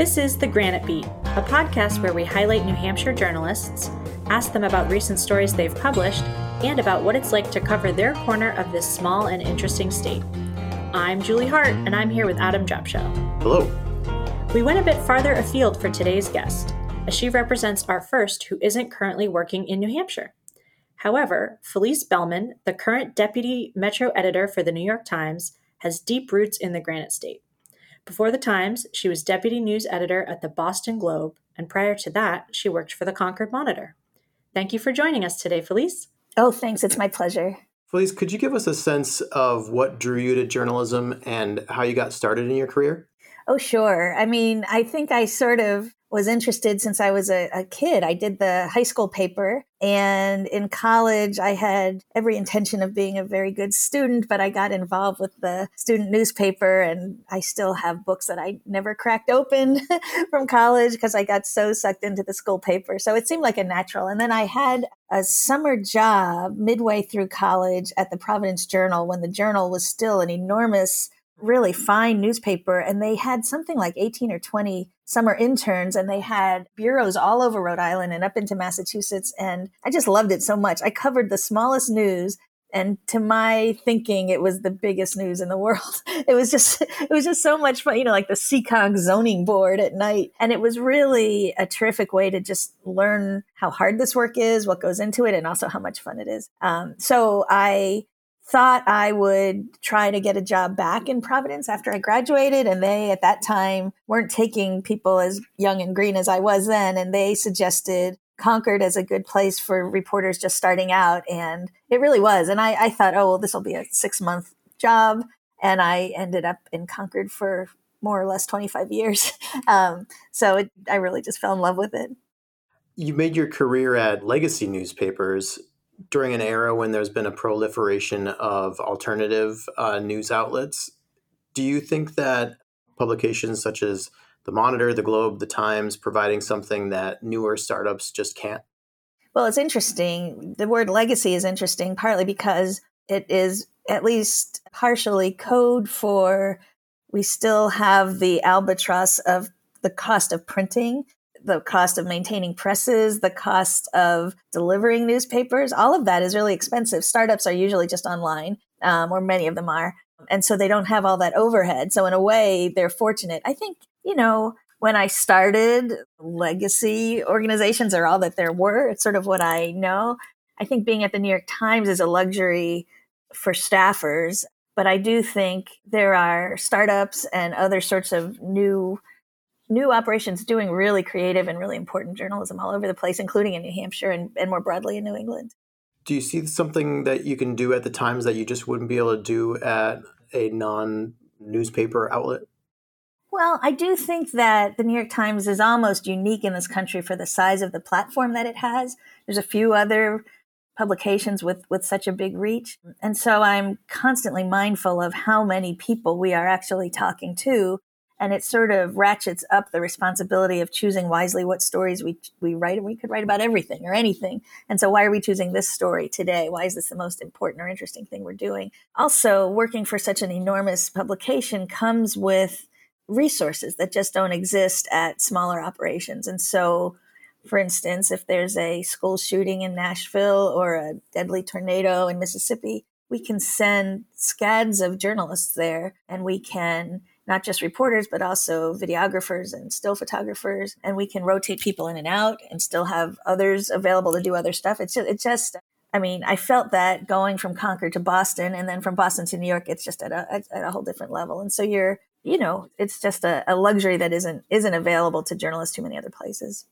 This is The Granite Beat, a podcast where we highlight New Hampshire journalists, ask them about recent stories they've published, and about what it's like to cover their corner of this small and interesting state. I'm Julie Hart, and I'm here with Adam Drapcho. Hello. We went a bit farther afield for today's guest, as she represents our first who isn't currently working in New Hampshire. However, Felice Belman, the current deputy metro editor for the New York Times, has deep roots in the Granite State. Before the Times, she was deputy news editor at the Boston Globe, and prior to that, she worked for the Concord Monitor. Thank you for joining us today, Felice. Oh, thanks. It's my pleasure. Felice, could you give us a sense of what drew you to journalism and how you got started in your career? Oh, sure. I mean, I think I sort of was interested since I was a, a, kid. I did the high school paper, and in college, I had every intention of being a very good student, but I got involved with the student newspaper, and I still have books that I never cracked open from college because I got so sucked into the school paper. So it seemed like a natural. And then I had a summer job midway through college at the Providence Journal when the Journal was still an enormous really fine newspaper and they had something like 18 or 20 summer interns and they had bureaus all over Rhode Island and up into Massachusetts. And I just loved it so much. I covered the smallest news. And to my thinking, it was the biggest news in the world. It was just, it was just so much fun, you know, like the Seekonk zoning board at night. And it was really a terrific way to just learn how hard this work is, what goes into it, and also how much fun it is. Um, so I thought I would try to get a job back in Providence after I graduated. And they, at that time, weren't taking people as young and green as I was then. And they suggested Concord as a good place for reporters just starting out. And it really was. And I, I thought, oh, well, this will be a six month job. And I ended up in Concord for more or less 25 years. Um, so it, I really just fell in love with it. You made your career at legacy newspapers during an era when there's been a proliferation of alternative uh, news outlets. Do you think that publications such as the Monitor, the Globe, the Times, providing something that newer startups just can't? Well, it's interesting. The word legacy is interesting, partly because it is at least partially code for we still have the albatross of the cost of printing the cost of maintaining presses, the cost of delivering newspapers, all of that is really expensive. Startups are usually just online, um, or many of them are. And so they don't have all that overhead. So, in a way, they're fortunate. I think, you know, when I started, legacy organizations are all that there were. It's sort of what I know. I think being at the New York Times is a luxury for staffers. But I do think there are startups and other sorts of new new operations doing really creative and really important journalism all over the place, including in New Hampshire and, and more broadly in New England. Do you see something that you can do at the Times that you just wouldn't be able to do at a non newspaper outlet? Well, I do think that the New York Times is almost unique in this country for the size of the platform that it has. There's a few other publications with with such a big reach and so i'm constantly mindful of how many people we are actually talking to and it sort of ratchets up the responsibility of choosing wisely what stories we we write. And we could write about everything or anything, and so why are we choosing this story today? Why is this the most important or interesting thing we're doing? Also, working for such an enormous publication comes with resources that just don't exist at smaller operations, and so. For instance, if there's a school shooting in Nashville or a deadly tornado in Mississippi, we can send scads of journalists there and we can not just reporters, but also videographers and still photographers. And we can rotate people in and out and still have others available to do other stuff. It's just, it's just, I mean, I felt that going from Concord to Boston and then from Boston to New York, it's just at a, at a whole different level. And so you're, you know, it's just a, a luxury that isn't, isn't available to journalists too many other places.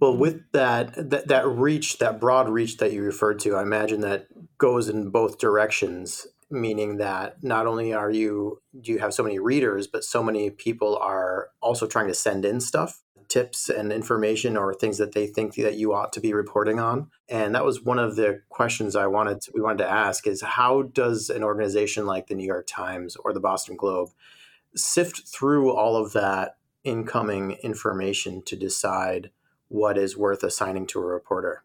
Well, with that, that that reach, that broad reach that you referred to, I imagine that goes in both directions meaning that not only are you do you have so many readers but so many people are also trying to send in stuff tips and information or things that they think that you ought to be reporting on. And that was one of the questions i wanted to, we wanted to ask is how does an organization like the new york times or the boston globe sift through all of that incoming information to decide what is worth assigning to a reporter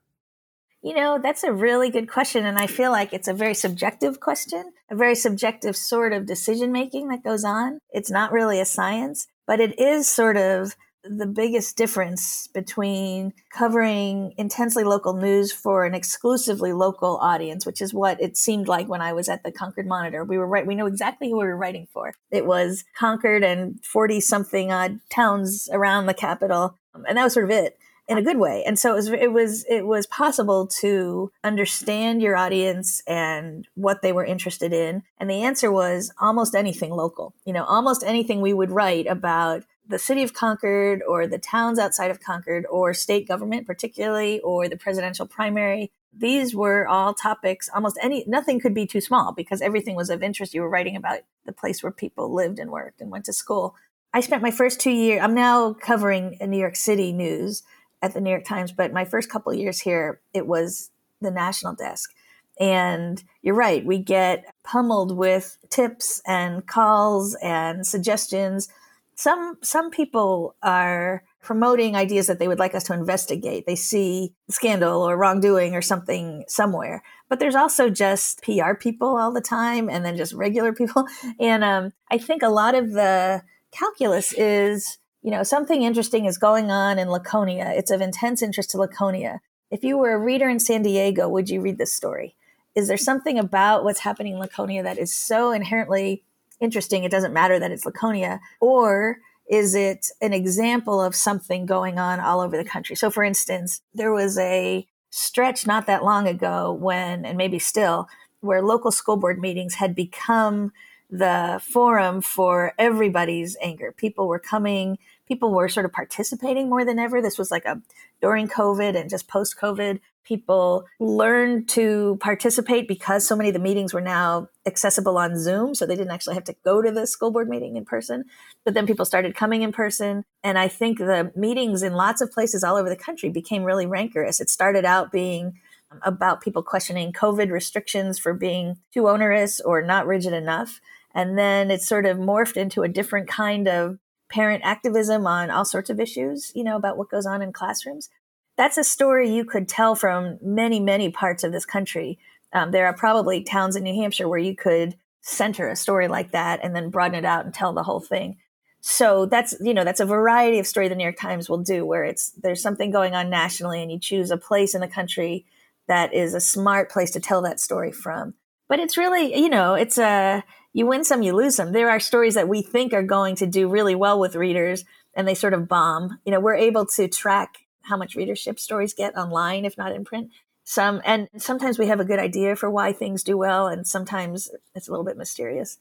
you know, that's a really good question. And I feel like it's a very subjective question, a very subjective sort of decision making that goes on. It's not really a science, but it is sort of the biggest difference between covering intensely local news for an exclusively local audience, which is what it seemed like when I was at the Concord Monitor. We were right, we know exactly who we were writing for. It was Concord and 40 something odd towns around the capital. Um, and that was sort of it in a good way. And so it was, it was, it was possible to understand your audience and what they were interested in. And the answer was almost anything local, you know, almost anything we would write about the city of Concord or the towns outside of Concord or state government, particularly, or the presidential primary. These were all topics, almost any, nothing could be too small because everything was of interest. You were writing about the place where people lived and worked and went to school. I spent my first two years, I'm now covering New York City news at the New York Times, but my first couple years here, it was the national desk. And you're right, we get pummeled with tips and calls and suggestions some some people are promoting ideas that they would like us to investigate. They see scandal or wrongdoing or something somewhere. But there's also just PR people all the time and then just regular people. And um, I think a lot of the calculus is, you know, something interesting is going on in Laconia. It's of intense interest to Laconia. If you were a reader in San Diego, would you read this story? Is there something about what's happening in Laconia that is so inherently interesting, it doesn't matter that it's Laconia, or is it an example of something going on all over the country? So, for instance, there was a stretch not that long ago when, and maybe still, where local school board meetings had become the forum for everybody's anger. People were coming, people were sort of participating more than ever. This was like a during COVID and just post COVID people learned to participate because so many of the meetings were now accessible on Zoom. So they didn't actually have to go to the school board meeting in person. But then people started coming in person. And I think the meetings in lots of places all over the country became really rancorous. It started out being about people questioning COVID restrictions for being too onerous or not rigid enough. And then it sort of morphed into a different kind of parent activism on all sorts of issues, you know, about what goes on in classrooms that's a story you could tell from many, many parts of this country. Um, there are probably towns in New Hampshire where you could center a story like that and then broaden it out and tell the whole thing. So that's you know that's a variety of story the New York Times will do where it's there's something going on nationally and you choose a place in the country that is a smart place to tell that story from. But it's really you know it's a you win some you lose some. There are stories that we think are going to do really well with readers and they sort of bomb. You know we're able to track how much readership stories get online, if not in print. Some and sometimes we have a good idea for why things do well, and sometimes it's a little bit mysterious.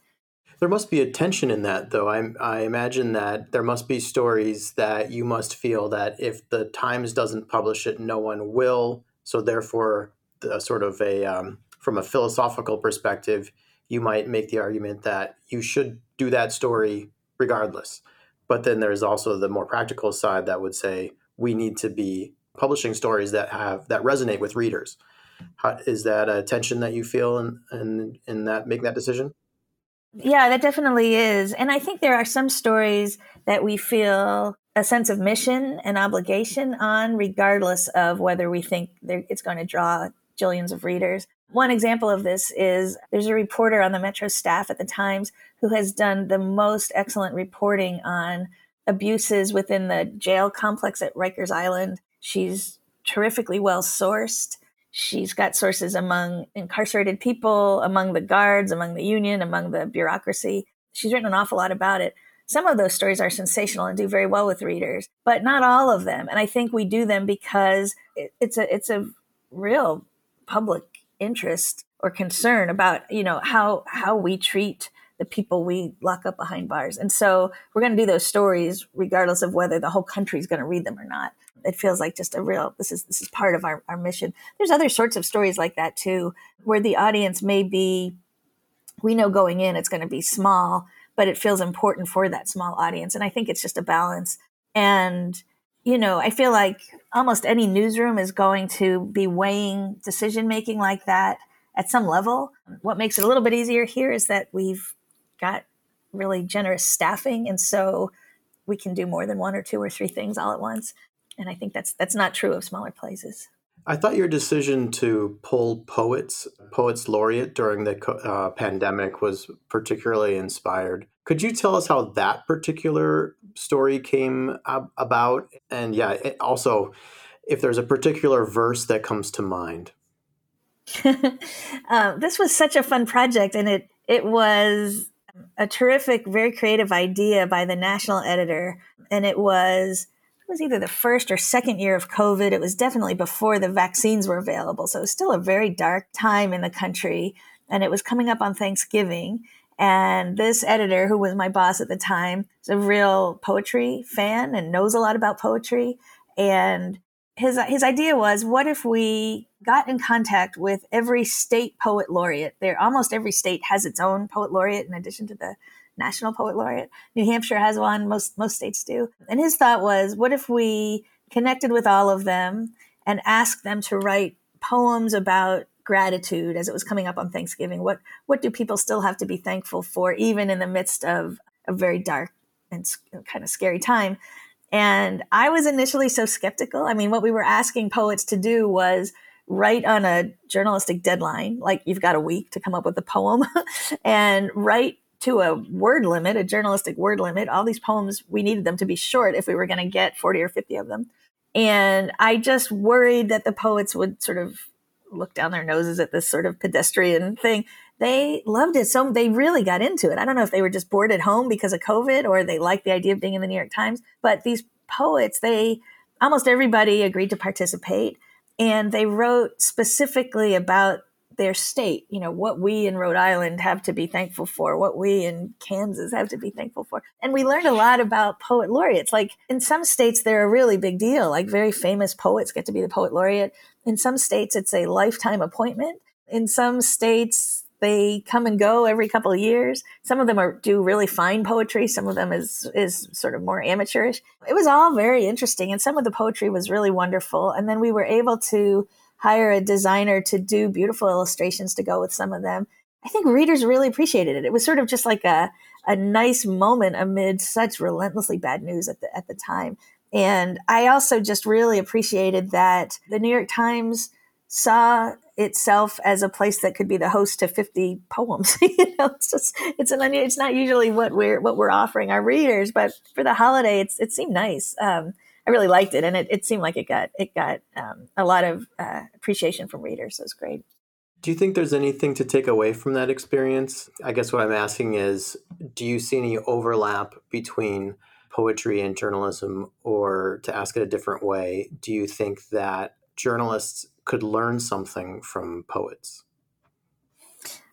There must be a tension in that, though. I, I imagine that there must be stories that you must feel that if the Times doesn't publish it, no one will. So therefore, the sort of a um, from a philosophical perspective, you might make the argument that you should do that story regardless. But then there's also the more practical side that would say, we need to be publishing stories that have that resonate with readers. How, is that a tension that you feel in, in in that making that decision? Yeah, that definitely is. And I think there are some stories that we feel a sense of mission and obligation on, regardless of whether we think it's going to draw jillions of readers. One example of this is there's a reporter on the Metro staff at the Times who has done the most excellent reporting on abuses within the jail complex at Rikers Island. She's terrifically well sourced. She's got sources among incarcerated people, among the guards, among the union, among the bureaucracy. She's written an awful lot about it. Some of those stories are sensational and do very well with readers, but not all of them. And I think we do them because it's a it's a real public interest or concern about you know how how we treat the people we lock up behind bars. And so we're going to do those stories regardless of whether the whole country is going to read them or not. It feels like just a real this is this is part of our, our mission. There's other sorts of stories like that too, where the audience may be we know going in it's going to be small, but it feels important for that small audience. And I think it's just a balance. And you know, I feel like almost any newsroom is going to be weighing decision making like that at some level. What makes it a little bit easier here is that we've got really generous staffing, and so we can do more than one or two or three things all at once. And I think that's that's not true of smaller places. I thought your decision to pull poets, poets laureate during the uh, pandemic was particularly inspired. Could you tell us how that particular story came ab- about? And yeah, also if there's a particular verse that comes to mind. uh, this was such a fun project, and it it was a terrific, very creative idea by the national editor, and it was it was either the first or second year of COVID. It was definitely before the vaccines were available. So it was still a very dark time in the country. And it was coming up on Thanksgiving. And this editor, who was my boss at the time, is a real poetry fan and knows a lot about poetry. And his, his idea was what if we got in contact with every state poet laureate? There, almost every state has its own poet laureate in addition to the national poet laureate. New Hampshire has one, most most states do. And his thought was, what if we connected with all of them and asked them to write poems about gratitude as it was coming up on Thanksgiving? What what do people still have to be thankful for, even in the midst of a very dark and kind of scary time? And I was initially so skeptical. I mean, what we were asking poets to do was write on a journalistic deadline, like you've got a week to come up with a poem, and write to a word limit, a journalistic word limit. All these poems, we needed them to be short if we were going to get 40 or 50 of them. And I just worried that the poets would sort of look down their noses at this sort of pedestrian thing. They loved it. So they really got into it. I don't know if they were just bored at home because of COVID or they liked the idea of being in the New York Times, but these poets, they almost everybody agreed to participate and they wrote specifically about their state, you know, what we in Rhode Island have to be thankful for, what we in Kansas have to be thankful for. And we learned a lot about poet laureates. Like in some states, they're a really big deal. Like very famous poets get to be the poet laureate. In some states, it's a lifetime appointment. In some states, they come and go every couple of years. Some of them are do really fine poetry. Some of them is is sort of more amateurish. It was all very interesting, and some of the poetry was really wonderful. And then we were able to hire a designer to do beautiful illustrations to go with some of them. I think readers really appreciated it. It was sort of just like a, a nice moment amid such relentlessly bad news at the, at the time. And I also just really appreciated that the New York Times saw itself as a place that could be the host to 50 poems. you know, it's just, it's an, it's not usually what we're, what we're offering our readers, but for the holiday, it's, it seemed nice. Um, I really liked it, and it, it seemed like it got it got um, a lot of uh, appreciation from readers. So it's great. Do you think there's anything to take away from that experience? I guess what I'm asking is, do you see any overlap between poetry and journalism, or to ask it a different way, do you think that journalists could learn something from poets?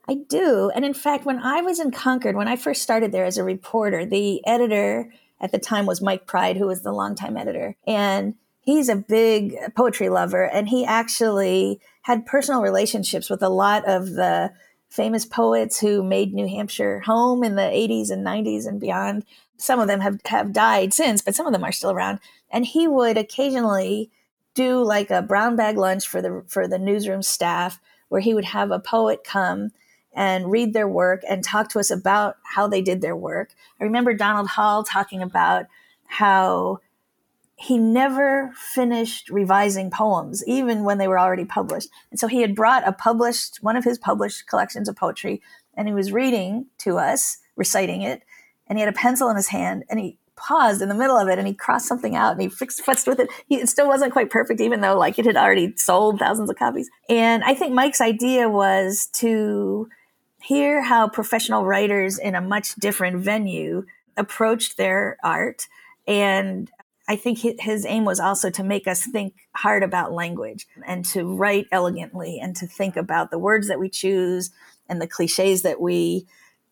I do. And in fact, when I was in Concord, when I first started there as a reporter, the editor at the time was Mike Pride, who was the longtime editor. And he's a big poetry lover. And he actually had personal relationships with a lot of the famous poets who made New Hampshire home in the 80s and 90s and beyond. Some of them have, have died since, but some of them are still around. And he would occasionally do like a brown bag lunch for the for the newsroom staff where he would have a poet come and read their work and talk to us about how they did their work. I remember Donald Hall talking about how he never finished revising poems, even when they were already published. And so he had brought a published, one of his published collections of poetry, and he was reading to us, reciting it, and he had a pencil in his hand, and he paused in the middle of it and he crossed something out and he fixed futzed with it. He, it still wasn't quite perfect, even though like it had already sold thousands of copies. And I think Mike's idea was to hear how professional writers in a much different venue approached their art. And I think his aim was also to make us think hard about language and to write elegantly and to think about the words that we choose and the cliches that we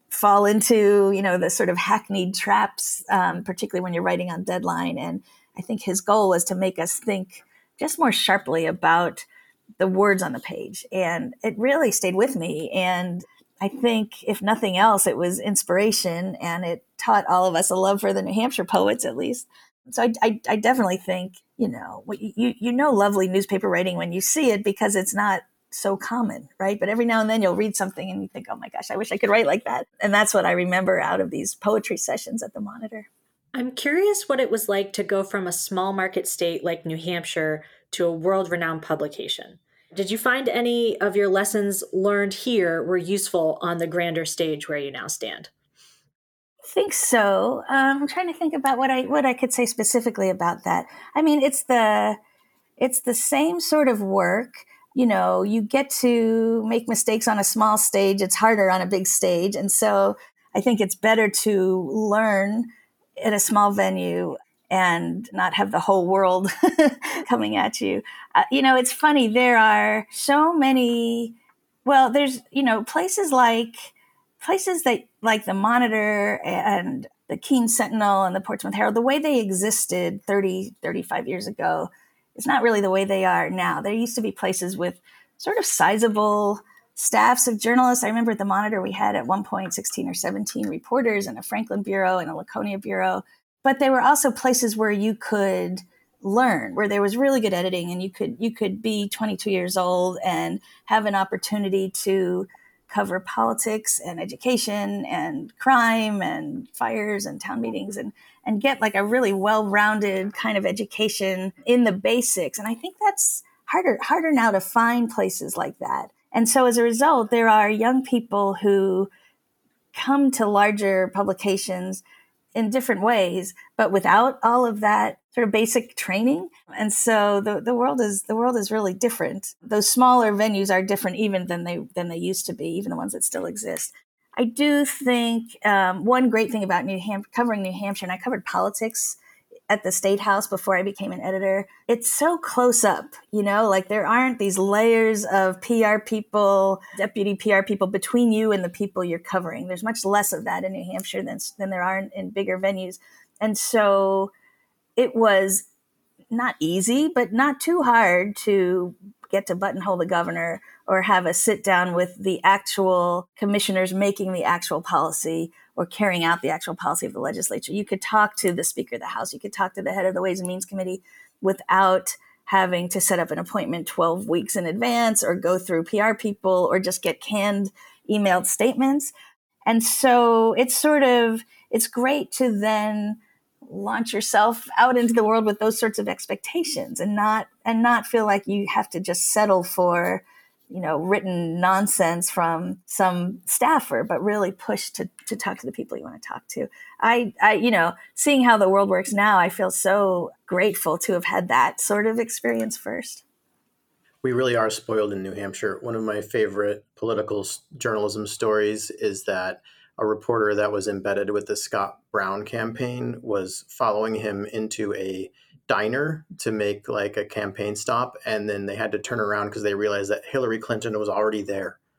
fall into, you know, the sort of hackneyed traps, um, particularly when you're writing on deadline. And I think his goal was to make us think just more sharply about the words on the page. And it really stayed with me. And I think, if nothing else, it was inspiration and it taught all of us a love for the New Hampshire poets, at least. So I, I, I definitely think, you know, you, you know, lovely newspaper writing when you see it because it's not so common, right? But every now and then you'll read something and you think, oh my gosh, I wish I could write like that. And that's what I remember out of these poetry sessions at the Monitor. I'm curious what it was like to go from a small market state like New Hampshire to a world renowned publication. Did you find any of your lessons learned here were useful on the grander stage where you now stand? I think so. Um, I'm trying to think about what I what I could say specifically about that. I mean, it's the it's the same sort of work. You know, you get to make mistakes on a small stage. It's harder on a big stage, and so I think it's better to learn at a small venue and not have the whole world coming at you. Uh, you know, it's funny. There are so many. Well, there's you know places like places that like the Monitor and the Keene Sentinel and the Portsmouth Herald. The way they existed 30, 35 years ago is not really the way they are now. There used to be places with sort of sizable staffs of journalists. I remember at the Monitor we had at one point 16 or 17 reporters and a Franklin bureau and a Laconia bureau but they were also places where you could learn where there was really good editing and you could you could be 22 years old and have an opportunity to cover politics and education and crime and fires and town meetings and and get like a really well-rounded kind of education in the basics. And i think that's harder harder now to find places like that. And so as a result there are young people who come to larger publications in different ways, but without all of that sort of basic training. And so the, the world is the world is really different. Those smaller venues are different even than they than they used to be, even the ones that still exist. I do think um, one great thing about New Hampshire, covering New Hampshire, and I covered politics at the state house before I became an editor. It's so close up, you know, like there aren't these layers of PR people, deputy PR people between you and the people you're covering. There's much less of that in New Hampshire than, than there are in, in bigger venues. And so it was not easy, but not too hard to get to buttonhole the governor or have a sit down with the actual commissioners making the actual policy or carrying out the actual policy of the legislature. You could talk to the Speaker of the House, you could talk to the head of the Ways and Means Committee without having to set up an appointment 12 weeks in advance or go through PR people or just get canned emailed statements. And so it's sort of it's great to then launch yourself out into the world with those sorts of expectations and not and not feel like you have to just settle for you know, written nonsense from some staffer, but really push to, to talk to the people you want to talk to. I, I, you know, seeing how the world works now, I feel so grateful to have had that sort of experience first. We really are spoiled in New Hampshire. One of my favorite political journalism stories is that a reporter that was embedded with the Scott Brown campaign was following him into a diner to make like a campaign stop and then they had to turn around because they realized that Hillary Clinton was already there.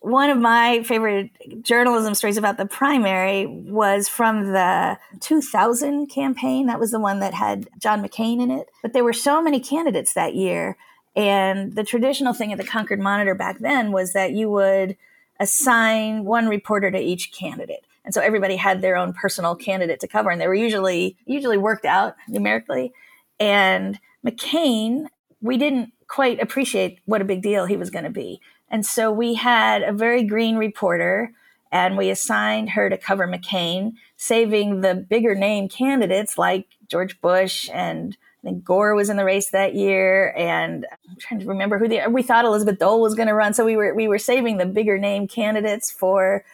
One of my favorite journalism stories about the primary was from the 2000 campaign. That was the one that had John McCain in it. But there were so many candidates that year. And the traditional thing at the Concord Monitor back then was that you would assign one reporter to each candidate and so everybody had their own personal candidate to cover and they were usually usually worked out numerically. And mccain we didn't quite appreciate what a big deal he was going to be. And so we had a very green reporter and we assigned her to cover mccain saving the bigger name candidates like george bush and I think Gore was in the race that year, and I'm trying to remember who the we thought Elizabeth Dole was going to run. So we were we were saving the bigger name candidates for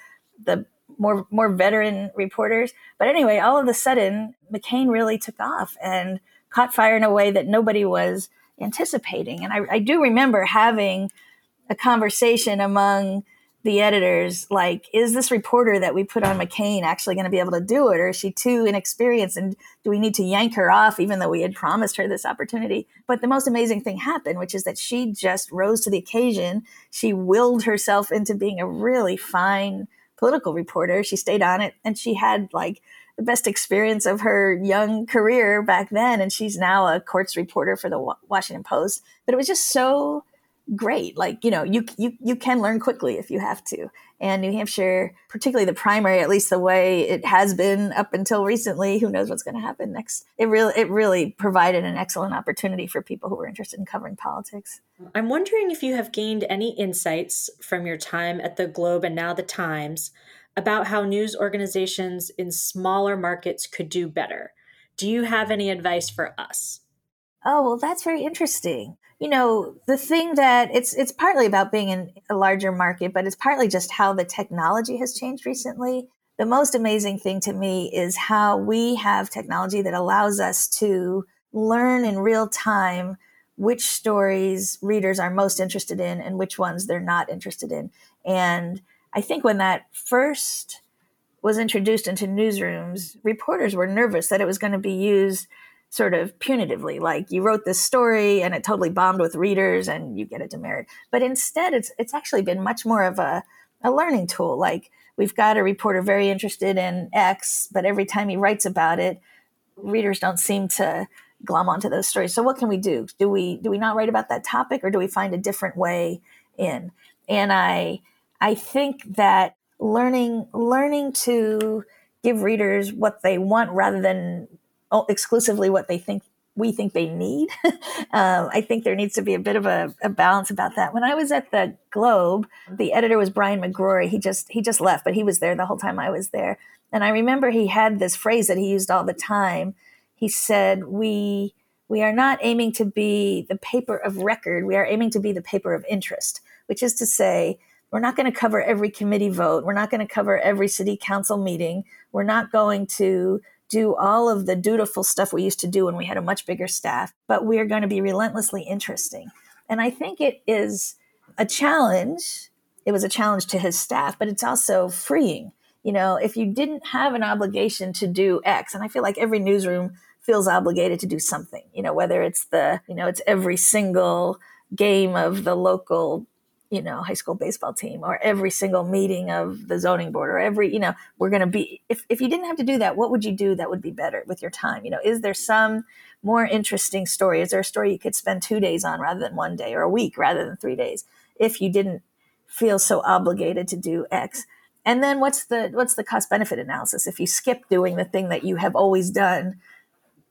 the more more veteran reporters. But anyway, all of a sudden, McCain really took off and caught fire in a way that nobody was anticipating. And I, I do remember having a conversation among the editors like is this reporter that we put on mccain actually going to be able to do it or is she too inexperienced and do we need to yank her off even though we had promised her this opportunity but the most amazing thing happened which is that she just rose to the occasion she willed herself into being a really fine political reporter. She stayed on it and she had like the best experience of her young career back then. And she's now a courts reporter for the Washington Post. But it was just so great. Like, you know, you, you, you can learn quickly if you have to. And New Hampshire, particularly the primary, at least the way it has been up until recently, who knows what's going to happen next. It really, it really provided an excellent opportunity for people who were interested in covering politics. I'm wondering if you have gained any insights from your time at the Globe and now the Times about how news organizations in smaller markets could do better Do you have any advice for us? Oh, well, that's very interesting. You know, the thing that it's it's partly about being in a larger market, but it's partly just how the technology has changed recently. The most amazing thing to me is how we have technology that allows us to learn in real time which stories readers are most interested in and which ones they're not interested in. And I think when that first was introduced into newsrooms, reporters were nervous that it was going to be used sort of punitively, like you wrote this story and it totally bombed with readers and you get a demerit. But instead, it's it's actually been much more of a, a learning tool. Like we've got a reporter very interested in X, but every time he writes about it, readers don't seem to glom onto those stories. So what can we do? Do we do we not write about that topic or do we find a different way in? And I I think that learning learning to give readers what they want rather than exclusively what they think we think they need. um, I think there needs to be a bit of a, a, balance about that. When I was at the Globe, the editor was Brian McGrory. He just he just left, but he was there the whole time I was there. And I remember he had this phrase that he used all the time. He said, "We we are not aiming to be the paper of record. We are aiming to be the paper of interest." Which is to say, we're not going to cover every committee vote. We're not going to cover every city council meeting. We're not going to do all of the dutiful stuff we used to do when we had a much bigger staff, but we are going to be relentlessly interesting. And I think it is a challenge. It was a challenge to his staff, but it's also freeing. You know, if you didn't have an obligation to do X, and I feel like every newsroom feels obligated to do something, you know, whether it's the, you know, it's every single game of the local you know high school baseball team or every single meeting of the zoning board or every you know we're going to be if, if you didn't have to do that what would you do that would be better with your time? You know is there some more interesting story? Is there a story you could spend two days on rather than one day or a week rather than three days if you didn't feel so obligated to do x? And then what's the what's the cost benefit analysis? If you skip doing the thing that you have always done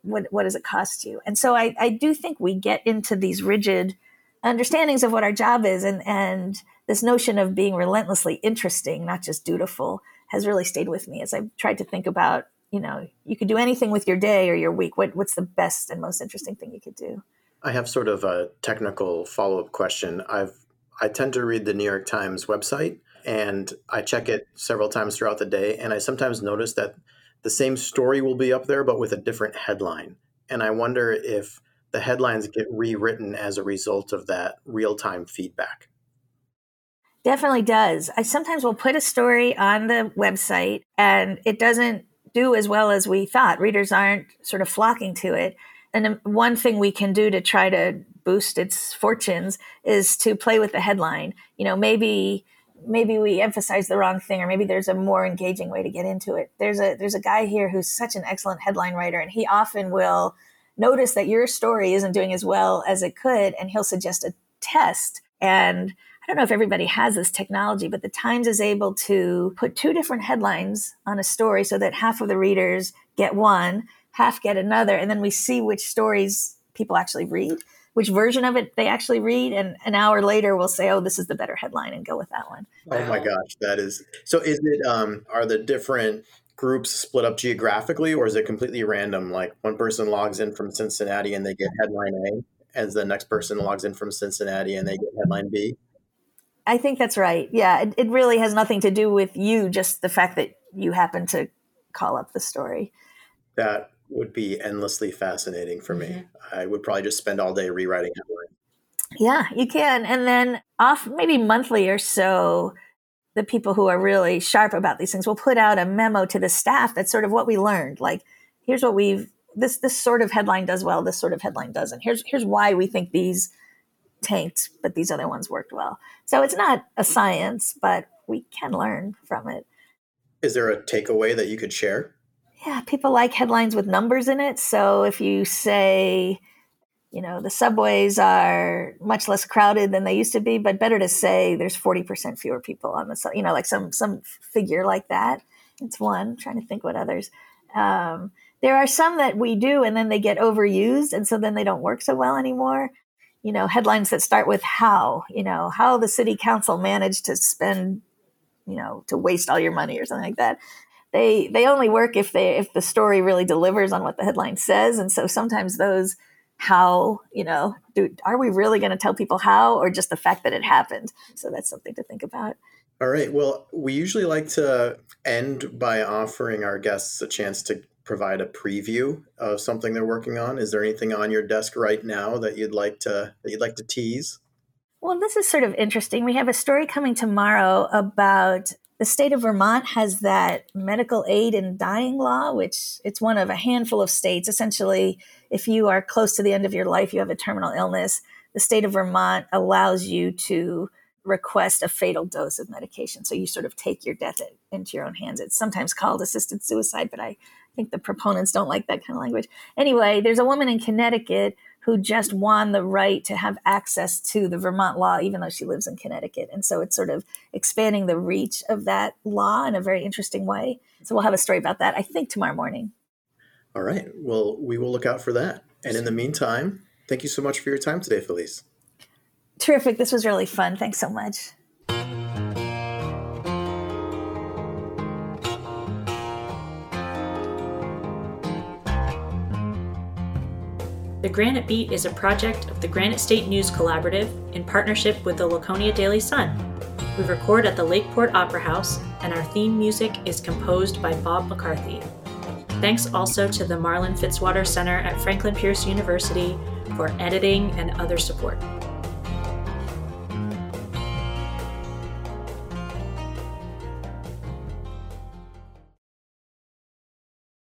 what what does it cost you? And so i i do think we get into these rigid understandings of what our job is and and this notion of being relentlessly interesting not just dutiful has really stayed with me as i've tried to think about you know you could do anything with your day or your week. What, what's the best and most interesting thing you could do? I have sort of a technical follow-up question. I've i tend to read the new york times website and i check it several times throughout the day and i sometimes notice that the same story will be up there but with a different headline. And i wonder if the headlines get rewritten as a result of that real time feedback. Definitely does. I sometimes will put a story on the website and it doesn't do as well as we thought. Readers aren't sort of flocking to it. And um, one thing we can do to try to boost its fortunes is to play with the headline. You know, maybe maybe we emphasize the wrong thing or maybe there's a more engaging way to get into it. There's a there's a guy here who's such an excellent headline writer and he often will notice that your story isn't doing as well as it could, and he'll suggest a test. And I don't know if everybody has this technology, but the Times is able to put two different headlines on a story so that half of the readers get one, half get another, and then we see which stories people actually read, which version of it they actually read, and an hour later we'll say, "Oh, this is the better headline," and go with that one. Oh my gosh, that is so. Is it? Um, are the different groups split up geographically, or is it completely random? Like one person logs in from Cincinnati and they get headline A, as the next person logs in from Cincinnati and they get headline B? I think that's right. Yeah, it, it really has nothing to do with you, just the fact that you happen to call up the story. That would be endlessly fascinating for mm-hmm. me. I would probably just spend all day rewriting headlines. Yeah, you can. And then off maybe monthly or so, the people who are really sharp about these things will put out a memo to the staff that's sort of what we learned. Like, here's what we've this this sort of headline does well, this sort of headline doesn't. Here's here's why we think these tanked, but these other ones worked well. So it's not a science, but we can learn from it. Is there a takeaway that you could share? Yeah, people like headlines with numbers in it. So if you say you know the subways are much less crowded than they used to be but better to say there's 40% fewer people on the you know like some some figure like that. It's one I'm trying to think what others. Um, there are some that we do and then they get overused and so then they don't work so well anymore. You know headlines that start with how you know how the city council managed to spend you know to waste all your money or something like that. They they only work if they if the story really delivers on what the headline says. And so sometimes those how you know do, are we really going to tell people how or just the fact that it happened? So that's something to think about. All right. Well we usually like to end by offering our guests a chance to provide a preview of something they're working on. Is there anything on your desk right now that you'd like to that you'd like to tease? Well this is sort of interesting. We have a story coming tomorrow about the state of Vermont has that medical aid in dying law, which it's one of a handful of states. Essentially, if you are close to the end of your life, you have a terminal illness, the state of Vermont allows you to request a fatal dose of medication. So you sort of take your death into your own hands. It's sometimes called assisted suicide, but I think the proponents don't like that kind of language. Anyway, there's a woman in Connecticut who just won the right to have access to the Vermont law, even though she lives in Connecticut. And so it's sort of expanding the reach of that law in a very interesting way. So we'll have a story about that, I think, tomorrow morning. All right. Well, we will look out for that. And in the meantime, thank you so much for your time today, Felice. Terrific. This was really fun. Thanks so much. The Granite Beat is a project of the Granite State News Collaborative in partnership with the Laconia Daily Sun. We record at the Lakeport Opera House, and our theme music is composed by Bob McCarthy. Thanks also to the Marlin Fitzwater Center at Franklin Pierce University for editing and other support.